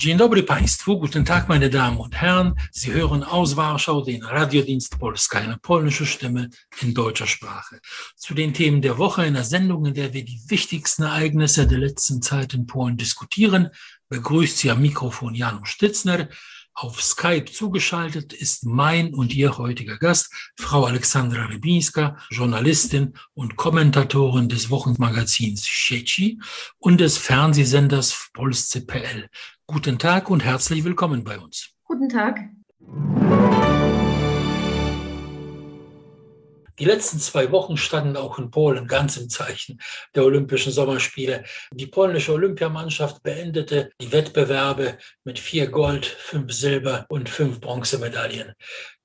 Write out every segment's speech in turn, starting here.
Dzień dobry Państwu, guten Tag meine Damen und Herren. Sie hören aus Warschau den Radiodienst Polska, eine polnische Stimme in deutscher Sprache. Zu den Themen der Woche einer Sendung, in der wir die wichtigsten Ereignisse der letzten Zeit in Polen diskutieren, begrüßt Sie am Mikrofon Janusz Stitzner. Auf Skype zugeschaltet ist mein und Ihr heutiger Gast, Frau Alexandra Rybinska, Journalistin und Kommentatorin des Wochenmagazins Sieci und des Fernsehsenders Polsce.pl. Guten Tag und herzlich willkommen bei uns. Guten Tag. Die letzten zwei Wochen standen auch in Polen ganz im Zeichen der Olympischen Sommerspiele. Die polnische Olympiamannschaft beendete die Wettbewerbe mit vier Gold, fünf Silber und fünf Bronzemedaillen.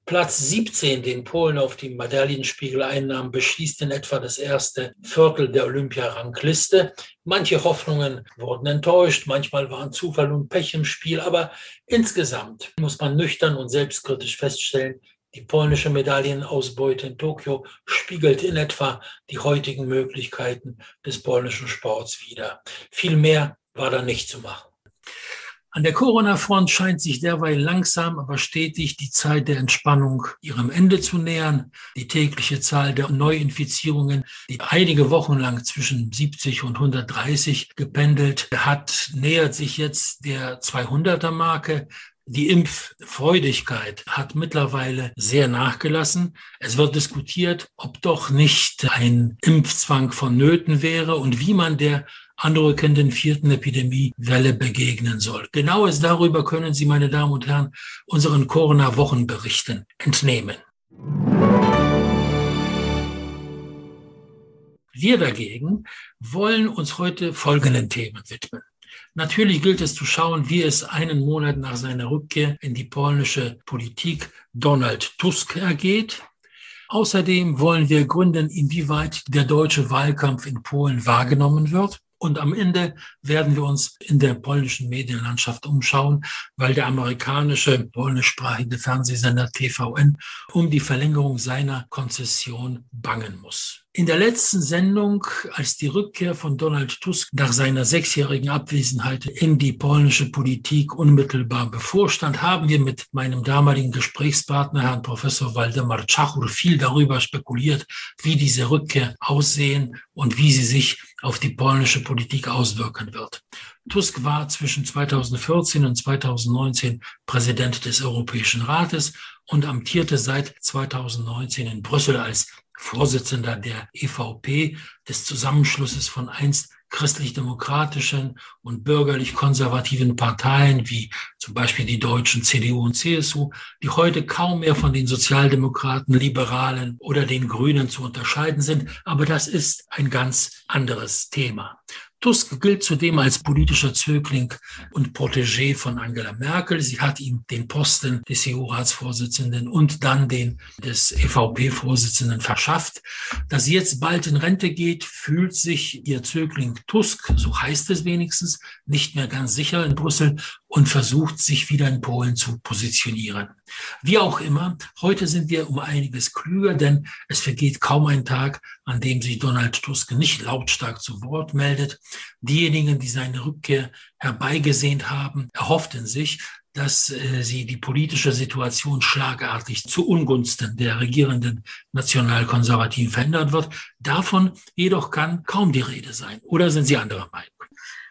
Platz 17, den Polen auf dem Medaillenspiegel einnahm, beschließt in etwa das erste Viertel der Olympiarangliste. Manche Hoffnungen wurden enttäuscht, manchmal waren Zufall und Pech im Spiel, aber insgesamt muss man nüchtern und selbstkritisch feststellen, die polnische Medaillenausbeute in Tokio spiegelt in etwa die heutigen Möglichkeiten des polnischen Sports wider. Viel mehr war da nicht zu machen. An der Corona-Front scheint sich derweil langsam, aber stetig die Zeit der Entspannung ihrem Ende zu nähern. Die tägliche Zahl der Neuinfizierungen, die einige Wochen lang zwischen 70 und 130 gependelt hat, nähert sich jetzt der 200er Marke. Die Impffreudigkeit hat mittlerweile sehr nachgelassen. Es wird diskutiert, ob doch nicht ein Impfzwang vonnöten wäre und wie man der anrückenden vierten Epidemiewelle begegnen soll. Genaues darüber können Sie, meine Damen und Herren, unseren Corona-Wochenberichten entnehmen. Wir dagegen wollen uns heute folgenden Themen widmen. Natürlich gilt es zu schauen, wie es einen Monat nach seiner Rückkehr in die polnische Politik Donald Tusk ergeht. Außerdem wollen wir gründen, inwieweit der deutsche Wahlkampf in Polen wahrgenommen wird. Und am Ende werden wir uns in der polnischen Medienlandschaft umschauen, weil der amerikanische polnischsprachige Fernsehsender TVN um die Verlängerung seiner Konzession bangen muss. In der letzten Sendung, als die Rückkehr von Donald Tusk nach seiner sechsjährigen Abwesenheit in die polnische Politik unmittelbar bevorstand, haben wir mit meinem damaligen Gesprächspartner, Herrn Professor Waldemar Czachur, viel darüber spekuliert, wie diese Rückkehr aussehen und wie sie sich auf die polnische Politik auswirken wird. Tusk war zwischen 2014 und 2019 Präsident des Europäischen Rates und amtierte seit 2019 in Brüssel als Vorsitzender der EVP, des Zusammenschlusses von einst christlich-demokratischen und bürgerlich-konservativen Parteien wie zum Beispiel die deutschen CDU und CSU, die heute kaum mehr von den Sozialdemokraten, Liberalen oder den Grünen zu unterscheiden sind. Aber das ist ein ganz anderes Thema. Tusk gilt zudem als politischer Zögling und Protégé von Angela Merkel. Sie hat ihm den Posten des EU-Ratsvorsitzenden und dann den des EVP-Vorsitzenden verschafft. Dass sie jetzt bald in Rente geht, fühlt sich ihr Zögling Tusk, so heißt es wenigstens, nicht mehr ganz sicher in Brüssel und versucht, sich wieder in Polen zu positionieren. Wie auch immer, heute sind wir um einiges klüger, denn es vergeht kaum ein Tag, an dem sich Donald Tusk nicht lautstark zu Wort meldet. Diejenigen, die seine Rückkehr herbeigesehnt haben, erhofften sich, dass äh, sie die politische Situation schlagartig zu Ungunsten der regierenden Nationalkonservativen verändern wird. Davon jedoch kann kaum die Rede sein. Oder sind Sie anderer Meinung?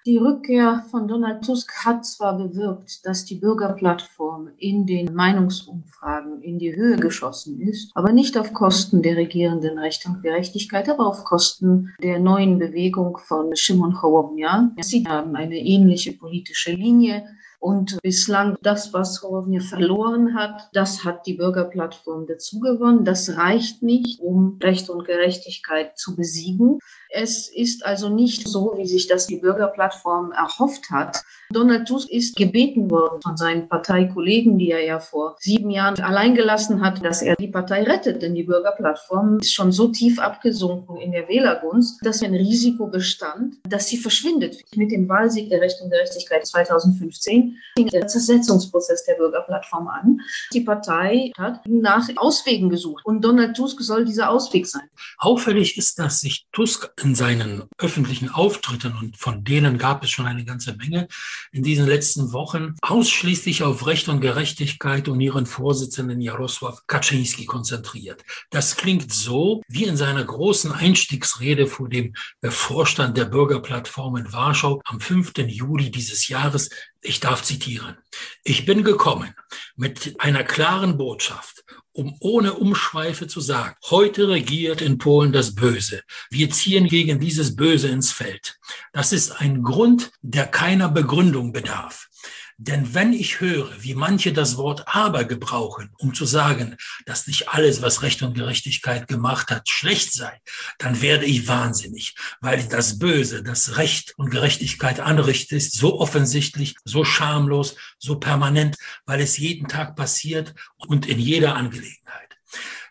Die Rückkehr von Donald Tusk hat zwar bewirkt, dass die Bürgerplattform in den Meinungsumfragen in die Höhe geschossen ist, aber nicht auf Kosten der regierenden Recht und Gerechtigkeit, aber auf Kosten der neuen Bewegung von Shimon Hołownia. Sie haben eine ähnliche politische Linie. Und bislang das, was Hołownia verloren hat, das hat die Bürgerplattform dazugewonnen. Das reicht nicht, um Recht und Gerechtigkeit zu besiegen. Es ist also nicht so, wie sich das die Bürgerplattform erhofft hat. Donald Tusk ist gebeten worden von seinen Parteikollegen, die er ja vor sieben Jahren allein gelassen hat, dass er die Partei rettet. Denn die Bürgerplattform ist schon so tief abgesunken in der Wählergunst, dass ein Risiko bestand, dass sie verschwindet. Mit dem Wahlsieg der Recht und Gerechtigkeit 2015 fing der Zersetzungsprozess der Bürgerplattform an. Die Partei hat nach Auswegen gesucht und Donald Tusk soll dieser Ausweg sein. Auffällig ist, dass sich Tusk in seinen öffentlichen Auftritten, und von denen gab es schon eine ganze Menge in diesen letzten Wochen, ausschließlich auf Recht und Gerechtigkeit und ihren Vorsitzenden Jarosław Kaczynski konzentriert. Das klingt so wie in seiner großen Einstiegsrede vor dem Vorstand der Bürgerplattform in Warschau am 5. Juli dieses Jahres. Ich darf zitieren. Ich bin gekommen mit einer klaren Botschaft um ohne Umschweife zu sagen, heute regiert in Polen das Böse. Wir ziehen gegen dieses Böse ins Feld. Das ist ein Grund, der keiner Begründung bedarf. Denn wenn ich höre, wie manche das Wort aber gebrauchen, um zu sagen, dass nicht alles, was Recht und Gerechtigkeit gemacht hat, schlecht sei, dann werde ich wahnsinnig, weil das Böse, das Recht und Gerechtigkeit anrichtet, ist so offensichtlich, so schamlos, so permanent, weil es jeden Tag passiert und in jeder Angelegenheit.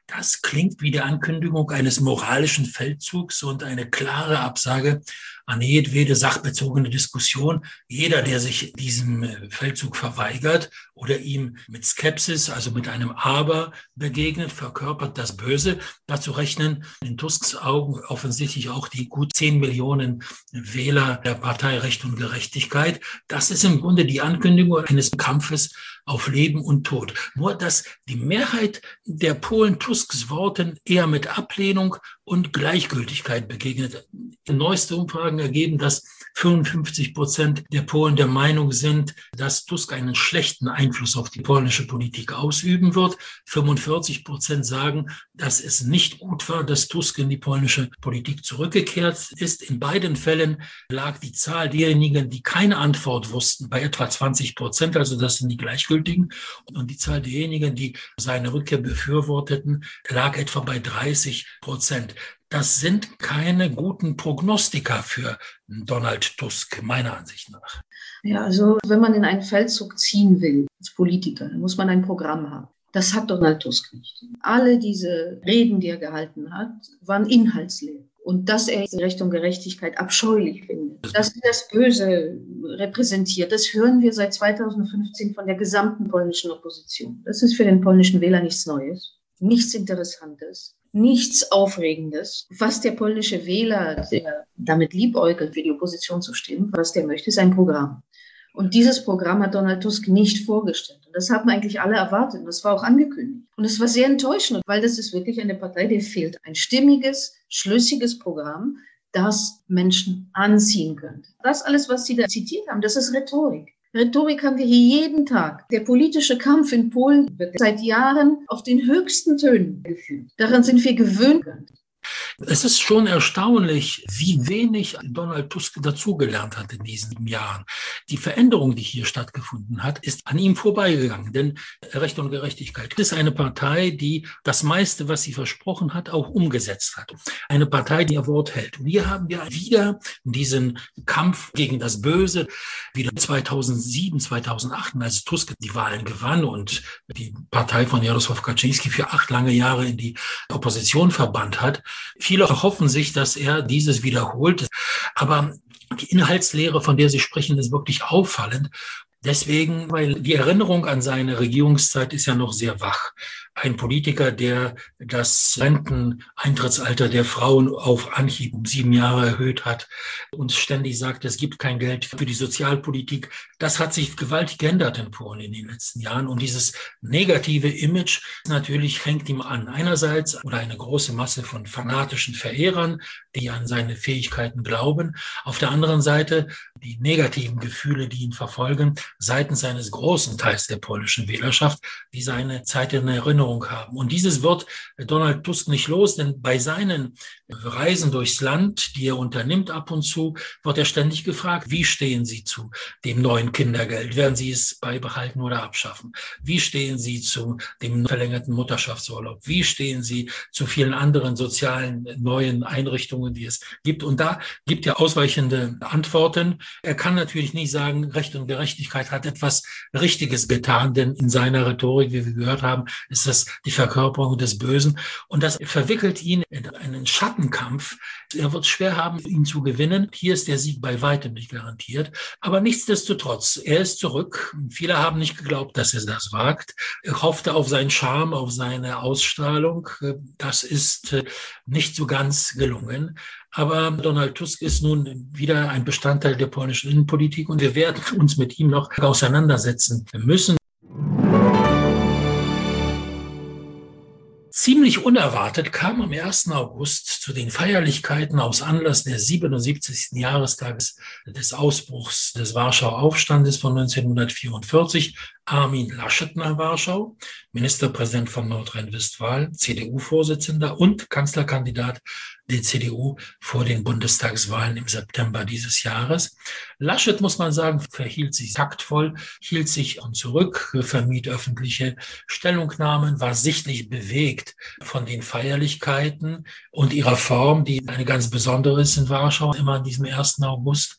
Das klingt wie die Ankündigung eines moralischen Feldzugs und eine klare Absage an jedwede sachbezogene Diskussion. Jeder, der sich diesem äh, Feldzug verweigert oder ihm mit Skepsis, also mit einem Aber begegnet, verkörpert das Böse. Dazu rechnen in Tusks Augen offensichtlich auch die gut zehn Millionen Wähler der Partei Recht und Gerechtigkeit. Das ist im Grunde die Ankündigung eines Kampfes auf Leben und Tod. Nur, dass die Mehrheit der Polen Tusks Worten eher mit Ablehnung und Gleichgültigkeit begegnet. Neueste Umfragen ergeben, dass 55 Prozent der Polen der Meinung sind, dass Tusk einen schlechten Einfluss auf die polnische Politik ausüben wird. 45 Prozent sagen, dass es nicht gut war, dass Tusk in die polnische Politik zurückgekehrt ist. In beiden Fällen lag die Zahl derjenigen, die keine Antwort wussten, bei etwa 20 Prozent, also das sind die Gleichgültigen. Und die Zahl derjenigen, die seine Rückkehr befürworteten, lag etwa bei 30 Prozent das sind keine guten Prognostika für Donald Tusk, meiner Ansicht nach. Ja, also wenn man in einen Feldzug ziehen will als Politiker, dann muss man ein Programm haben. Das hat Donald Tusk nicht. Alle diese Reden, die er gehalten hat, waren inhaltsleer. Und dass er Recht und Gerechtigkeit abscheulich findet, dass er das Böse repräsentiert, das hören wir seit 2015 von der gesamten polnischen Opposition. Das ist für den polnischen Wähler nichts Neues, nichts Interessantes nichts Aufregendes. Was der polnische Wähler, der damit liebäugelt, für die Opposition zu stimmen, was der möchte, ist ein Programm. Und dieses Programm hat Donald Tusk nicht vorgestellt. Und das haben eigentlich alle erwartet. Und das war auch angekündigt. Und es war sehr enttäuschend, weil das ist wirklich eine Partei, der fehlt ein stimmiges, schlüssiges Programm, das Menschen anziehen könnte. Das alles, was Sie da zitiert haben, das ist Rhetorik. Rhetorik haben wir hier jeden Tag. Der politische Kampf in Polen wird seit Jahren auf den höchsten Tönen geführt. Daran sind wir gewöhnt. Es ist schon erstaunlich, wie wenig Donald Tusk dazugelernt hat in diesen Jahren. Die Veränderung, die hier stattgefunden hat, ist an ihm vorbeigegangen. Denn Recht und Gerechtigkeit ist eine Partei, die das meiste, was sie versprochen hat, auch umgesetzt hat. Eine Partei, die ihr Wort hält. Und hier haben wir wieder diesen Kampf gegen das Böse, wieder 2007, 2008, als Tusk die Wahlen gewann und die Partei von Jarosław Kaczynski für acht lange Jahre in die Opposition verbannt hat. Viele hoffen sich, dass er dieses wiederholt. Aber die Inhaltslehre, von der Sie sprechen, ist wirklich auffallend. Deswegen, weil die Erinnerung an seine Regierungszeit ist ja noch sehr wach ein Politiker, der das Renteneintrittsalter der Frauen auf Anhieb um sieben Jahre erhöht hat und ständig sagt, es gibt kein Geld für die Sozialpolitik. Das hat sich gewaltig geändert in Polen in den letzten Jahren. Und dieses negative Image natürlich hängt ihm an. Einerseits oder eine große Masse von fanatischen Verehrern, die an seine Fähigkeiten glauben. Auf der anderen Seite die negativen Gefühle, die ihn verfolgen, seitens eines großen Teils der polnischen Wählerschaft, die seine Zeit in Erinnerung Erinnerung haben. Und dieses wird Donald Tusk nicht los, denn bei seinen Reisen durchs Land, die er unternimmt ab und zu, wird er ständig gefragt, wie stehen Sie zu dem neuen Kindergeld? Werden Sie es beibehalten oder abschaffen? Wie stehen Sie zu dem verlängerten Mutterschaftsurlaub? Wie stehen Sie zu vielen anderen sozialen neuen Einrichtungen, die es gibt? Und da gibt er ausweichende Antworten. Er kann natürlich nicht sagen, Recht und Gerechtigkeit hat etwas Richtiges getan, denn in seiner Rhetorik, wie wir gehört haben, ist das die Verkörperung des Bösen. Und das verwickelt ihn in einen Schattenkampf. Er wird schwer haben, ihn zu gewinnen. Hier ist der Sieg bei weitem nicht garantiert. Aber nichtsdestotrotz, er ist zurück. Viele haben nicht geglaubt, dass er das wagt. Er hoffte auf seinen Charme, auf seine Ausstrahlung. Das ist äh, nicht so ganz gelungen. Aber Donald Tusk ist nun wieder ein Bestandteil der polnischen Innenpolitik und wir werden uns mit ihm noch auseinandersetzen müssen. Ziemlich unerwartet kam am 1. August zu den Feierlichkeiten aus Anlass des 77. Jahrestages des Ausbruchs des Warschauer Aufstandes von 1944 Armin Laschet nach Warschau, Ministerpräsident von Nordrhein-Westfalen, CDU-Vorsitzender und Kanzlerkandidat der CDU vor den Bundestagswahlen im September dieses Jahres. Laschet, muss man sagen, verhielt sich taktvoll, hielt sich zurück, vermied öffentliche Stellungnahmen, war sichtlich bewegt von den Feierlichkeiten und ihrer Form, die eine ganz besondere ist in Warschau, immer an diesem 1. August.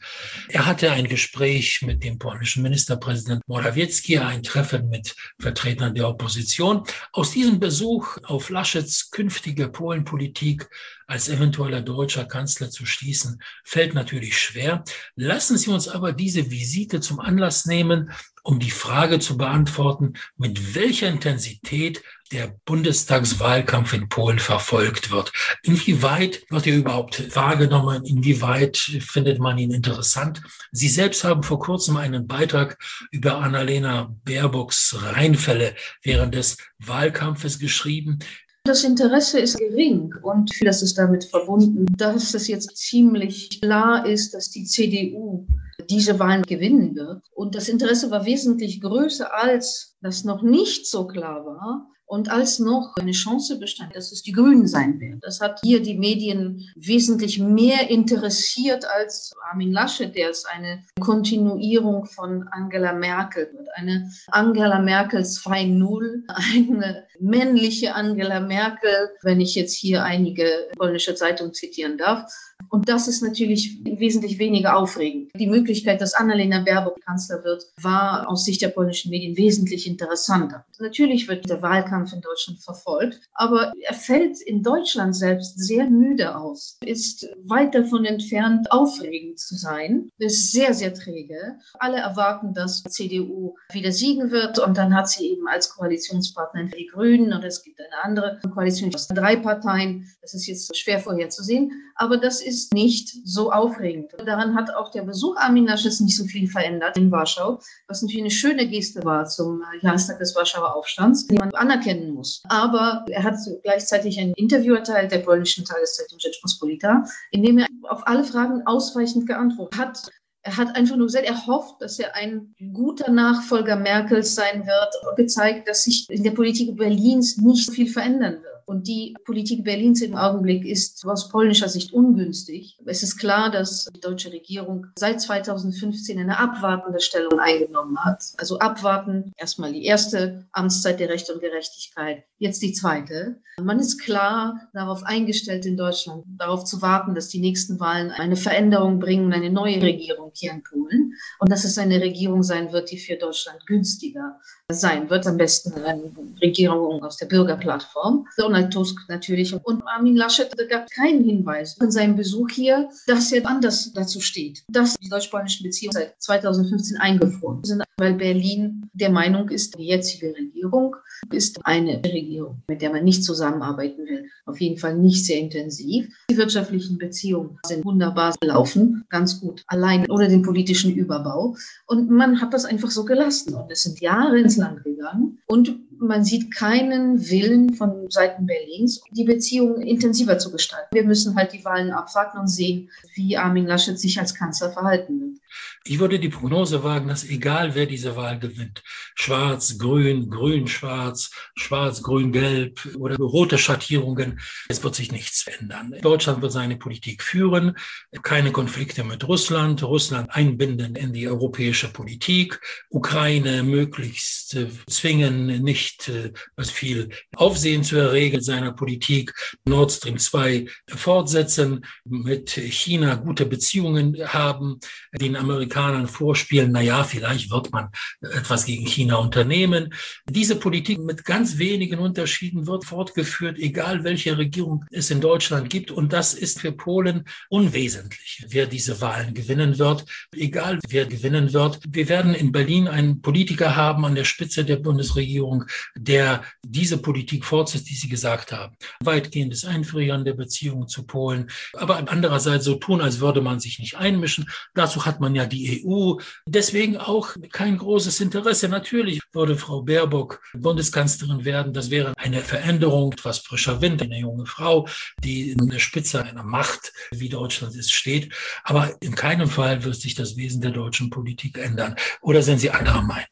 Er hatte ein Gespräch mit dem polnischen Ministerpräsident Morawiecki, ein Treffen mit Vertretern der Opposition. Aus diesem Besuch auf Laschets künftige Polenpolitik als eventueller deutscher Kanzler zu schließen, fällt natürlich schwer. Lassen Sie uns aber diese Visite zum Anlass nehmen, um die Frage zu beantworten, mit welcher Intensität der Bundestagswahlkampf in Polen verfolgt wird. Inwieweit wird er überhaupt wahrgenommen? Inwieweit findet man ihn interessant? Sie selbst haben vor kurzem einen Beitrag über Annalena Baerbocks Reinfälle während des Wahlkampfes geschrieben. Das Interesse ist gering und das ist damit verbunden, dass es jetzt ziemlich klar ist, dass die CDU diese Wahlen gewinnen wird. Und das Interesse war wesentlich größer, als das noch nicht so klar war. Und als noch eine Chance bestand, dass es die Grünen sein werden. Das hat hier die Medien wesentlich mehr interessiert als Armin Laschet, der es eine Kontinuierung von Angela Merkel wird. Eine Angela Merkel 2.0, eine männliche Angela Merkel, wenn ich jetzt hier einige polnische Zeitungen zitieren darf. Und das ist natürlich wesentlich weniger aufregend. Die Möglichkeit, dass Annalena Baerbock Kanzler wird, war aus Sicht der polnischen Medien wesentlich interessanter. Natürlich wird der Wahlkampf in Deutschland verfolgt, aber er fällt in Deutschland selbst sehr müde aus, ist weit davon entfernt, aufregend zu sein, ist sehr, sehr träge. Alle erwarten, dass CDU wieder siegen wird und dann hat sie eben als Koalitionspartner die Grünen und es gibt eine andere Koalition aus drei Parteien. Das ist jetzt schwer vorherzusehen, aber das ist nicht so aufregend. Daran hat auch der Besuch Armin Laschets nicht so viel verändert in Warschau, was natürlich eine schöne Geste war zum Jahrestag des Warschauer Aufstands, die man anerkennen muss. Aber er hat gleichzeitig ein Interview erteilt der polnischen Tageszeitung Rzeczpospolita, in dem er auf alle Fragen ausweichend geantwortet hat. Er hat einfach nur gesagt, er hofft, dass er ein guter Nachfolger Merkels sein wird, und gezeigt, dass sich in der Politik Berlins nicht viel verändern wird. Und die Politik Berlins im Augenblick ist aus polnischer Sicht ungünstig. Es ist klar, dass die deutsche Regierung seit 2015 eine abwartende Stellung eingenommen hat. Also abwarten, erstmal die erste Amtszeit der Recht und Gerechtigkeit, jetzt die zweite. Man ist klar darauf eingestellt in Deutschland, darauf zu warten, dass die nächsten Wahlen eine Veränderung bringen, eine neue Regierung hier in Polen. Und dass es eine Regierung sein wird, die für Deutschland günstiger sein wird. Am besten eine Regierung aus der Bürgerplattform. Donald Tusk natürlich. Und Armin Laschet gab keinen Hinweis in seinem Besuch hier, dass er anders dazu steht, dass die deutsch-polnischen Beziehungen seit 2015 eingefroren sind, weil Berlin der Meinung ist, die jetzige Regierung ist eine Regierung, mit der man nicht zusammenarbeiten will. Auf jeden Fall nicht sehr intensiv. Die wirtschaftlichen Beziehungen sind wunderbar gelaufen, ganz gut, allein ohne den politischen Überbau. Und man hat das einfach so gelassen. Und es sind Jahre Land gegangen. Und man sieht keinen Willen von Seiten Berlins, die Beziehungen intensiver zu gestalten. Wir müssen halt die Wahlen abwarten und sehen, wie Armin Laschet sich als Kanzler verhalten wird. Ich würde die Prognose wagen, dass egal wer diese Wahl gewinnt, schwarz, grün, grün, schwarz, schwarz, grün, gelb oder rote Schattierungen, es wird sich nichts ändern. Deutschland wird seine Politik führen, keine Konflikte mit Russland, Russland einbinden in die europäische Politik, Ukraine möglichst zwingen, nicht was viel Aufsehen zu erregen seiner Politik, Nord Stream 2 fortsetzen, mit China gute Beziehungen haben, den Amerikanern Amerikanern vorspielen, na ja, vielleicht wird man etwas gegen China unternehmen. Diese Politik mit ganz wenigen Unterschieden wird fortgeführt, egal welche Regierung es in Deutschland gibt. Und das ist für Polen unwesentlich, wer diese Wahlen gewinnen wird, egal wer gewinnen wird. Wir werden in Berlin einen Politiker haben an der Spitze der Bundesregierung, der diese Politik fortsetzt, die Sie gesagt haben. Weitgehendes Einfrieren der Beziehungen zu Polen, aber andererseits so tun, als würde man sich nicht einmischen. Dazu hat man ja die EU. Deswegen auch kein großes Interesse. Natürlich würde Frau Baerbock Bundeskanzlerin werden. Das wäre eine Veränderung, etwas frischer Wind, eine junge Frau, die in der Spitze einer Macht, wie Deutschland ist, steht. Aber in keinem Fall wird sich das Wesen der deutschen Politik ändern. Oder sind Sie anderer Meinung?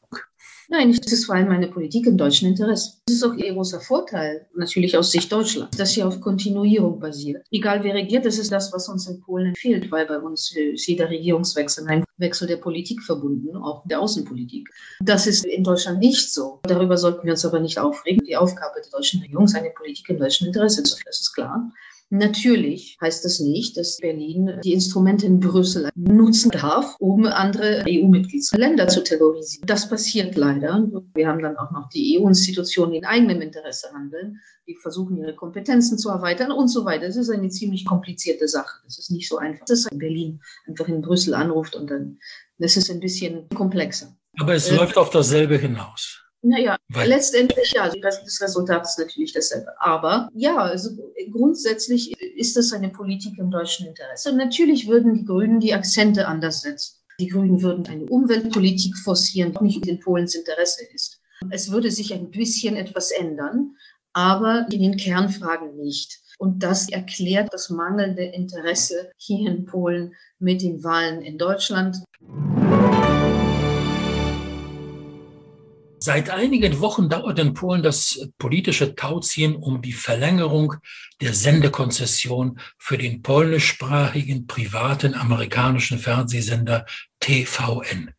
Nein, das ist vor allem eine Politik im deutschen Interesse. Das ist auch ihr großer Vorteil, natürlich aus Sicht Deutschlands, dass sie auf Kontinuierung basiert. Egal wer regiert, das ist das, was uns in Polen fehlt, weil bei uns ist jeder Regierungswechsel ein Wechsel der Politik verbunden, auch der Außenpolitik. Das ist in Deutschland nicht so. Darüber sollten wir uns aber nicht aufregen. Die Aufgabe der deutschen Regierung ist eine Politik im deutschen Interesse. Das ist klar. Natürlich heißt das nicht, dass Berlin die Instrumente in Brüssel nutzen darf, um andere EU-Mitgliedsländer zu terrorisieren. Das passiert leider. Wir haben dann auch noch die EU-Institutionen, die in eigenem Interesse handeln, die versuchen, ihre Kompetenzen zu erweitern und so weiter. Das ist eine ziemlich komplizierte Sache. Das ist nicht so einfach, dass Berlin einfach in Brüssel anruft und dann, das ist ein bisschen komplexer. Aber es äh, läuft auf dasselbe hinaus. Naja, Weil letztendlich ja, das Resultat ist natürlich dasselbe. Aber ja, also grundsätzlich ist das eine Politik im deutschen Interesse. Und natürlich würden die Grünen die Akzente anders setzen. Die Grünen würden eine Umweltpolitik forcieren, die nicht in Polens Interesse ist. Es würde sich ein bisschen etwas ändern, aber in den Kernfragen nicht. Und das erklärt das mangelnde Interesse hier in Polen mit den Wahlen in Deutschland. Seit einigen Wochen dauert in Polen das politische Tauziehen um die Verlängerung der Sendekonzession für den polnischsprachigen privaten amerikanischen Fernsehsender TVN.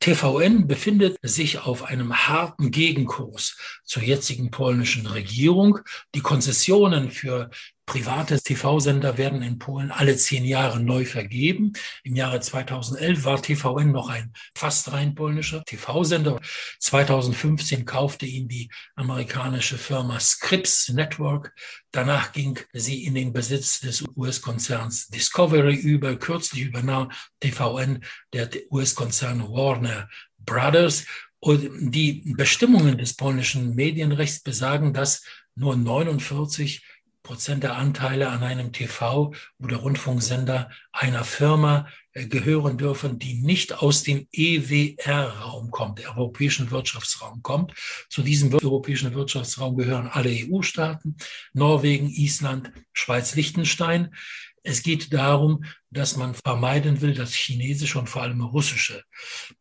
TVN befindet sich auf einem harten Gegenkurs zur jetzigen polnischen Regierung. Die Konzessionen für Private TV-Sender werden in Polen alle zehn Jahre neu vergeben. Im Jahre 2011 war TVN noch ein fast rein polnischer TV-Sender. 2015 kaufte ihn die amerikanische Firma Scripps Network. Danach ging sie in den Besitz des US-Konzerns Discovery über. Kürzlich übernahm TVN der US-Konzern Warner Brothers. Und die Bestimmungen des polnischen Medienrechts besagen, dass nur 49 Prozent der Anteile an einem TV- oder Rundfunksender einer Firma äh, gehören dürfen, die nicht aus dem EWR-Raum kommt, europäischen Wirtschaftsraum kommt. Zu diesem europäischen Wirtschaftsraum gehören alle EU-Staaten, Norwegen, Island, Schweiz, Liechtenstein. Es geht darum, dass man vermeiden will, dass chinesische und vor allem russische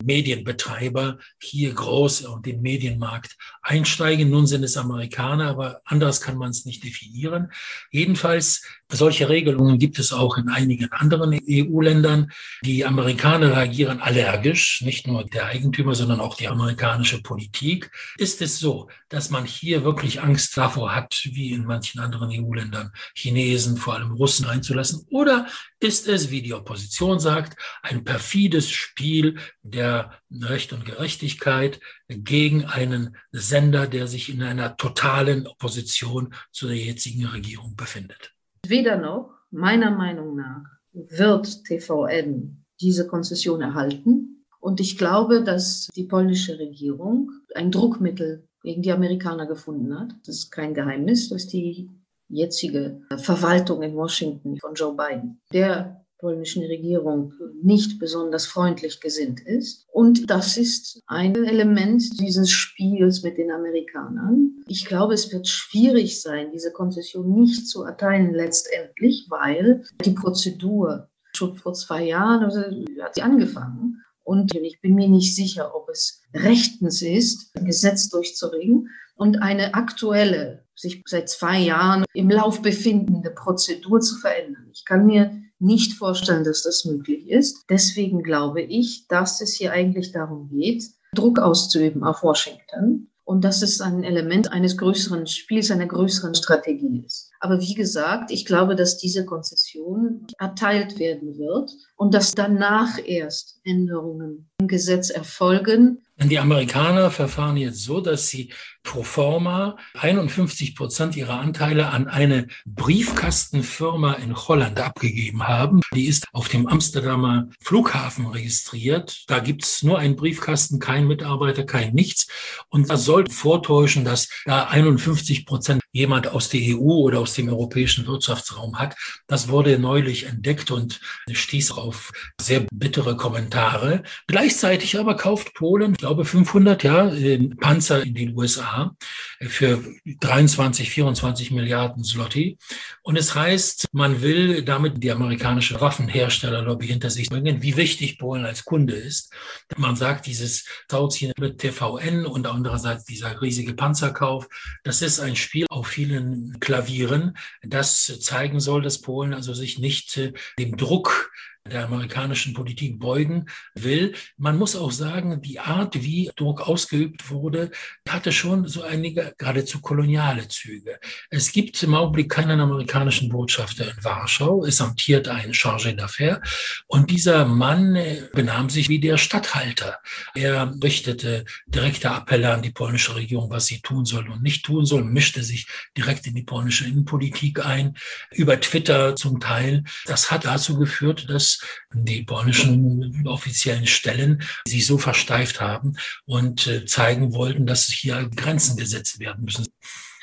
Medienbetreiber hier groß und den Medienmarkt einsteigen. Nun sind es Amerikaner, aber anders kann man es nicht definieren. Jedenfalls, solche Regelungen gibt es auch in einigen anderen EU-Ländern. Die Amerikaner reagieren allergisch, nicht nur der Eigentümer, sondern auch die amerikanische Politik. Ist es so, dass man hier wirklich Angst davor hat, wie in manchen anderen EU-Ländern, Chinesen, vor allem Russen einzulassen? Oder ist es, wie die Opposition sagt, ein perfides Spiel der Recht und Gerechtigkeit gegen einen Sender, der sich in einer totalen Opposition zu der jetzigen Regierung befindet. Weder noch, meiner Meinung nach, wird TVN diese Konzession erhalten. Und ich glaube, dass die polnische Regierung ein Druckmittel gegen die Amerikaner gefunden hat. Das ist kein Geheimnis, dass die jetzige Verwaltung in Washington von Joe Biden, der polnischen Regierung nicht besonders freundlich gesinnt ist. Und das ist ein Element dieses Spiels mit den Amerikanern. Ich glaube, es wird schwierig sein, diese Konzession nicht zu erteilen letztendlich, weil die Prozedur schon vor zwei Jahren also hat sie angefangen. Und ich bin mir nicht sicher, ob es rechtens ist, ein Gesetz durchzuringen und eine aktuelle sich seit zwei Jahren im Lauf befindende Prozedur zu verändern. Ich kann mir nicht vorstellen, dass das möglich ist. Deswegen glaube ich, dass es hier eigentlich darum geht, Druck auszuüben auf Washington und dass es ein Element eines größeren Spiels, einer größeren Strategie ist. Aber wie gesagt, ich glaube, dass diese Konzession erteilt werden wird und dass danach erst Änderungen im Gesetz erfolgen. Die Amerikaner verfahren jetzt so, dass sie pro forma 51 Prozent ihrer Anteile an eine Briefkastenfirma in Holland abgegeben haben. Die ist auf dem Amsterdamer Flughafen registriert. Da gibt's nur einen Briefkasten, kein Mitarbeiter, kein nichts. Und das sollte vortäuschen, dass da 51 Prozent jemand aus der EU oder aus dem europäischen Wirtschaftsraum hat. Das wurde neulich entdeckt und stieß auf sehr bittere Kommentare. Gleichzeitig aber kauft Polen, ich glaube 500 ja, Panzer in den USA für 23, 24 Milliarden Zloty. Und es heißt, man will damit die amerikanische Waffenherstellerlobby hinter sich bringen, wie wichtig Polen als Kunde ist. Man sagt, dieses Tauziehen mit TVN und andererseits dieser riesige Panzerkauf, das ist ein Spiel auf vielen Klavieren, das zeigen soll, dass Polen also sich nicht äh, dem Druck der amerikanischen Politik beugen will. Man muss auch sagen, die Art, wie Druck ausgeübt wurde, hatte schon so einige geradezu koloniale Züge. Es gibt im Augenblick keinen amerikanischen Botschafter in Warschau. Es amtiert ein Chargé d'Affaires. Und dieser Mann äh, benahm sich wie der Statthalter. Er richtete direkte Appelle an die polnische Regierung, was sie tun soll und nicht tun soll, mischte sich direkt in die polnische Innenpolitik ein, über Twitter zum Teil. Das hat dazu geführt, dass die polnischen offiziellen Stellen sich so versteift haben und äh, zeigen wollten, dass hier Grenzen gesetzt werden müssen.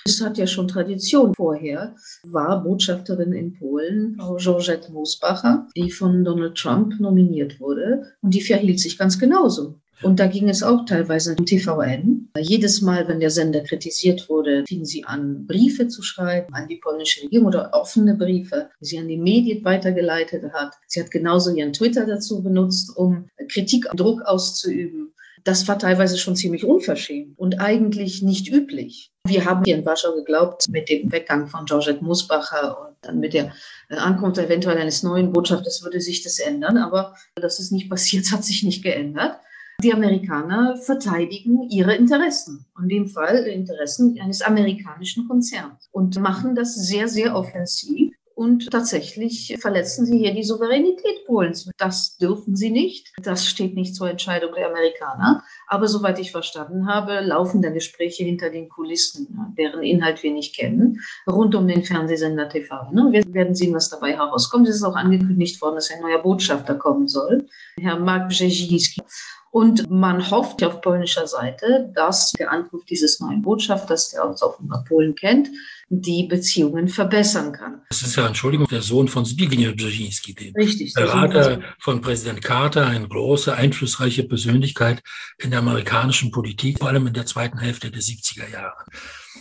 Es hat ja schon Tradition. Vorher war Botschafterin in Polen Georgette Mosbacher, die von Donald Trump nominiert wurde. Und die verhielt sich ganz genauso. Und da ging es auch teilweise im TVN. Jedes Mal, wenn der Sender kritisiert wurde, fing sie an, Briefe zu schreiben an die polnische Regierung oder offene Briefe, die sie an die Medien weitergeleitet hat. Sie hat genauso ihren Twitter dazu benutzt, um Kritik, Druck auszuüben. Das war teilweise schon ziemlich unverschämt und eigentlich nicht üblich. Wir haben hier in Warschau geglaubt, mit dem Weggang von Georgette Musbacher und dann mit der Ankunft eventuell eines neuen Botschafters würde sich das ändern. Aber das ist nicht passiert, hat sich nicht geändert. Die Amerikaner verteidigen ihre Interessen, in dem Fall Interessen eines amerikanischen Konzerns und machen das sehr, sehr offensiv. Und tatsächlich verletzen sie hier die Souveränität Polens. Das dürfen sie nicht. Das steht nicht zur Entscheidung der Amerikaner. Aber soweit ich verstanden habe, laufen da Gespräche hinter den Kulissen, deren Inhalt wir nicht kennen, rund um den Fernsehsender TV. Ne? Wir werden sehen, was dabei herauskommt. Es ist auch angekündigt worden, dass ein neuer Botschafter kommen soll, Herr Mark Brzezinski. Und man hofft auf polnischer Seite, dass der Ankunft dieses neuen Botschafters, der uns offenbar Polen kennt, die Beziehungen verbessern kann. Das ist ja, Entschuldigung, der Sohn von Zbigniew Brzezinski, dem Richtig, Berater von Präsident Carter, eine große, einflussreiche Persönlichkeit in der amerikanischen Politik, vor allem in der zweiten Hälfte der 70er Jahre.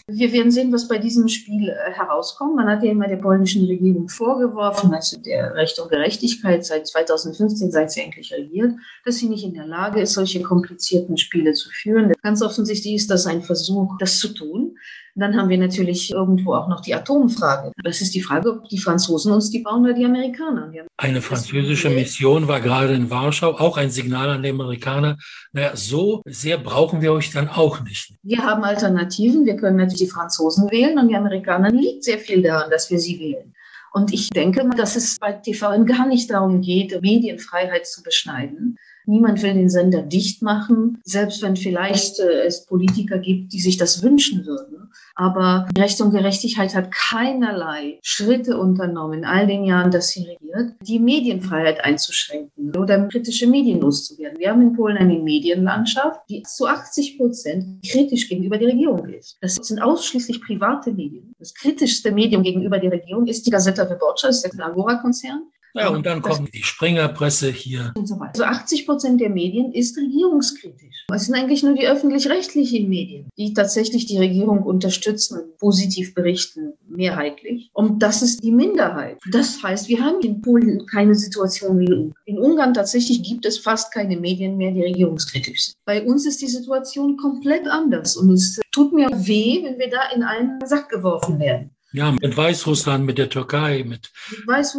Wir werden sehen, was bei diesem Spiel äh, herauskommt. Man hat ja immer der polnischen Regierung vorgeworfen, also der Recht und Gerechtigkeit seit 2015, seit sie endlich regiert, dass sie nicht in der Lage ist, solche komplizierten Spiele zu führen. Ganz offensichtlich ist das ein Versuch, das zu tun. Dann haben wir natürlich irgendwo auch noch die Atomfrage. Das ist die Frage, ob die Franzosen uns die bauen oder die Amerikaner. Eine französische Mission war gerade in Warschau auch ein Signal an die Amerikaner. Naja, so sehr brauchen wir euch dann auch nicht. Wir haben Alternativen. Wir können natürlich die Franzosen wählen und die Amerikaner liegt sehr viel daran, dass wir sie wählen. Und ich denke, dass es bei TVN gar nicht darum geht, Medienfreiheit zu beschneiden, Niemand will den Sender dicht machen, selbst wenn vielleicht äh, es Politiker gibt, die sich das wünschen würden. Aber Recht und Gerechtigkeit hat keinerlei Schritte unternommen in all den Jahren, dass sie regiert, die Medienfreiheit einzuschränken oder kritische Medien loszuwerden. Wir haben in Polen eine Medienlandschaft, die zu 80 Prozent kritisch gegenüber der Regierung ist. Das sind ausschließlich private Medien. Das kritischste Medium gegenüber der Regierung ist die Gazeta Wyborcza, das ist der Agora-Konzern. Ja, und dann kommt die Springerpresse hier. Und so weiter. Also 80 Prozent der Medien ist regierungskritisch. Es sind eigentlich nur die öffentlich-rechtlichen Medien, die tatsächlich die Regierung unterstützen und positiv berichten, mehrheitlich. Und das ist die Minderheit. Das heißt, wir haben in Polen keine Situation wie in Ungarn. In Ungarn tatsächlich gibt es fast keine Medien mehr, die regierungskritisch sind. Bei uns ist die Situation komplett anders und es tut mir weh, wenn wir da in einen Sack geworfen werden. Ja, mit Weißrussland, mit der Türkei, mit,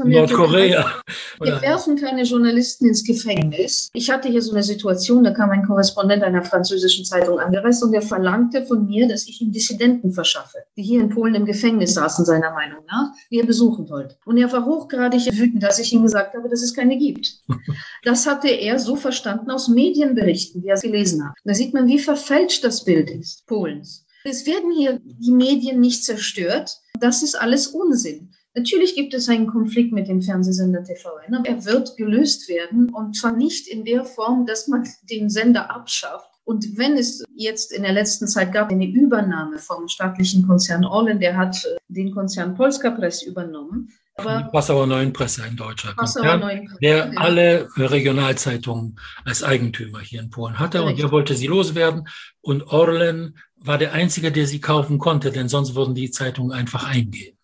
Nordkorea. Wir werfen keine Journalisten ins Gefängnis. Ich hatte hier so eine Situation, da kam ein Korrespondent einer französischen Zeitung angereist und der verlangte von mir, dass ich ihm Dissidenten verschaffe, die hier in Polen im Gefängnis saßen, seiner Meinung nach, die er besuchen wollte. Und er war hochgradig wütend, dass ich ihm gesagt habe, dass es keine gibt. Das hatte er so verstanden aus Medienberichten, wie er es gelesen hat. Da sieht man, wie verfälscht das Bild ist, Polens. Es werden hier die Medien nicht zerstört. Das ist alles Unsinn. Natürlich gibt es einen Konflikt mit dem Fernsehsender TVN, aber er wird gelöst werden und zwar nicht in der Form, dass man den Sender abschafft. Und wenn es jetzt in der letzten Zeit gab eine Übernahme vom staatlichen Konzern Orlen, der hat äh, den Konzern Polska Press übernommen, aber Passauer Neuen Presse, ein deutscher Konzern, der ja. alle Regionalzeitungen als Eigentümer hier in Polen hatte. Richtig. Und er wollte sie loswerden. Und Orlen war der Einzige, der sie kaufen konnte, denn sonst würden die Zeitungen einfach eingehen.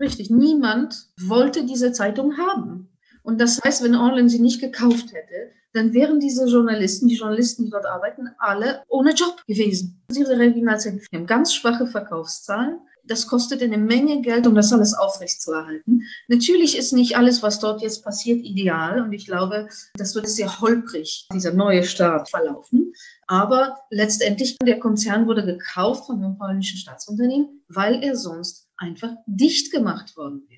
Richtig, niemand wollte diese Zeitung haben. Und das heißt, wenn Orlen sie nicht gekauft hätte, dann wären diese Journalisten, die Journalisten, die dort arbeiten, alle ohne Job gewesen. Diese Regionalzeitungen haben ganz schwache Verkaufszahlen das kostet eine Menge Geld, um das alles aufrechtzuerhalten. Natürlich ist nicht alles, was dort jetzt passiert, ideal. Und ich glaube, das wird sehr holprig, dieser neue Start verlaufen. Aber letztendlich, der Konzern wurde gekauft von einem polnischen Staatsunternehmen, weil er sonst einfach dicht gemacht worden wäre.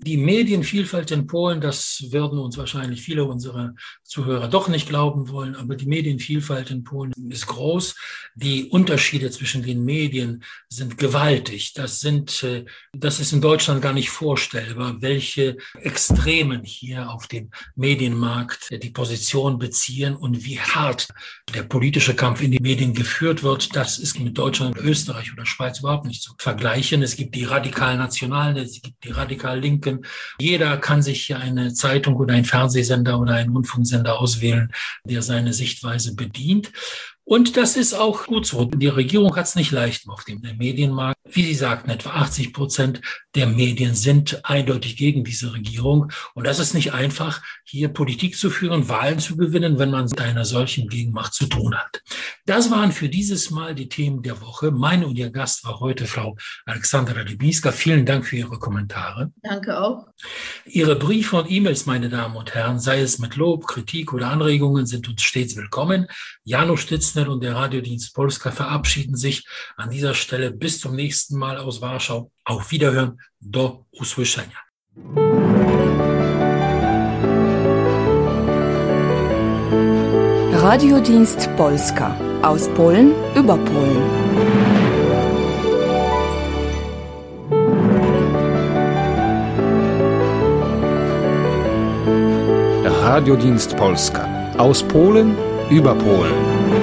Die Medienvielfalt in Polen, das würden uns wahrscheinlich viele unserer Zuhörer doch nicht glauben wollen, aber die Medienvielfalt in Polen ist groß. Die Unterschiede zwischen den Medien sind gewaltig. Das sind, äh, das ist in Deutschland gar nicht vorstellbar, welche Extremen hier auf dem Medienmarkt die Position beziehen und wie hart der politische Kampf in den Medien geführt wird. Das ist mit Deutschland, Österreich oder Schweiz überhaupt nicht zu vergleichen. Es gibt die radikal Nationalen, es gibt die radikal Linken. Jeder kann sich eine Zeitung oder ein Fernsehsender oder einen Rundfunksender auswählen, der seine Sichtweise bedient. Und das ist auch gut so. Die Regierung hat es nicht leicht auf dem Medienmarkt. Wie Sie sagten, etwa 80 Prozent der Medien sind eindeutig gegen diese Regierung. Und das ist nicht einfach, hier Politik zu führen, Wahlen zu gewinnen, wenn man mit einer solchen Gegenmacht zu tun hat. Das waren für dieses Mal die Themen der Woche. Mein und Ihr Gast war heute Frau Alexandra Libiska. Vielen Dank für Ihre Kommentare. Danke auch. Ihre Briefe und E-Mails, meine Damen und Herren, sei es mit Lob, Kritik oder Anregungen, sind uns stets willkommen. Jano Stitzner und der Radiodienst Polska verabschieden sich an dieser Stelle bis zum nächsten Mal aus Warschau. Auf Wiederhören. Do usłyszenia. Radiodienst Polska aus Polen über Polen. Radiodienst Polska aus Polen über Polen.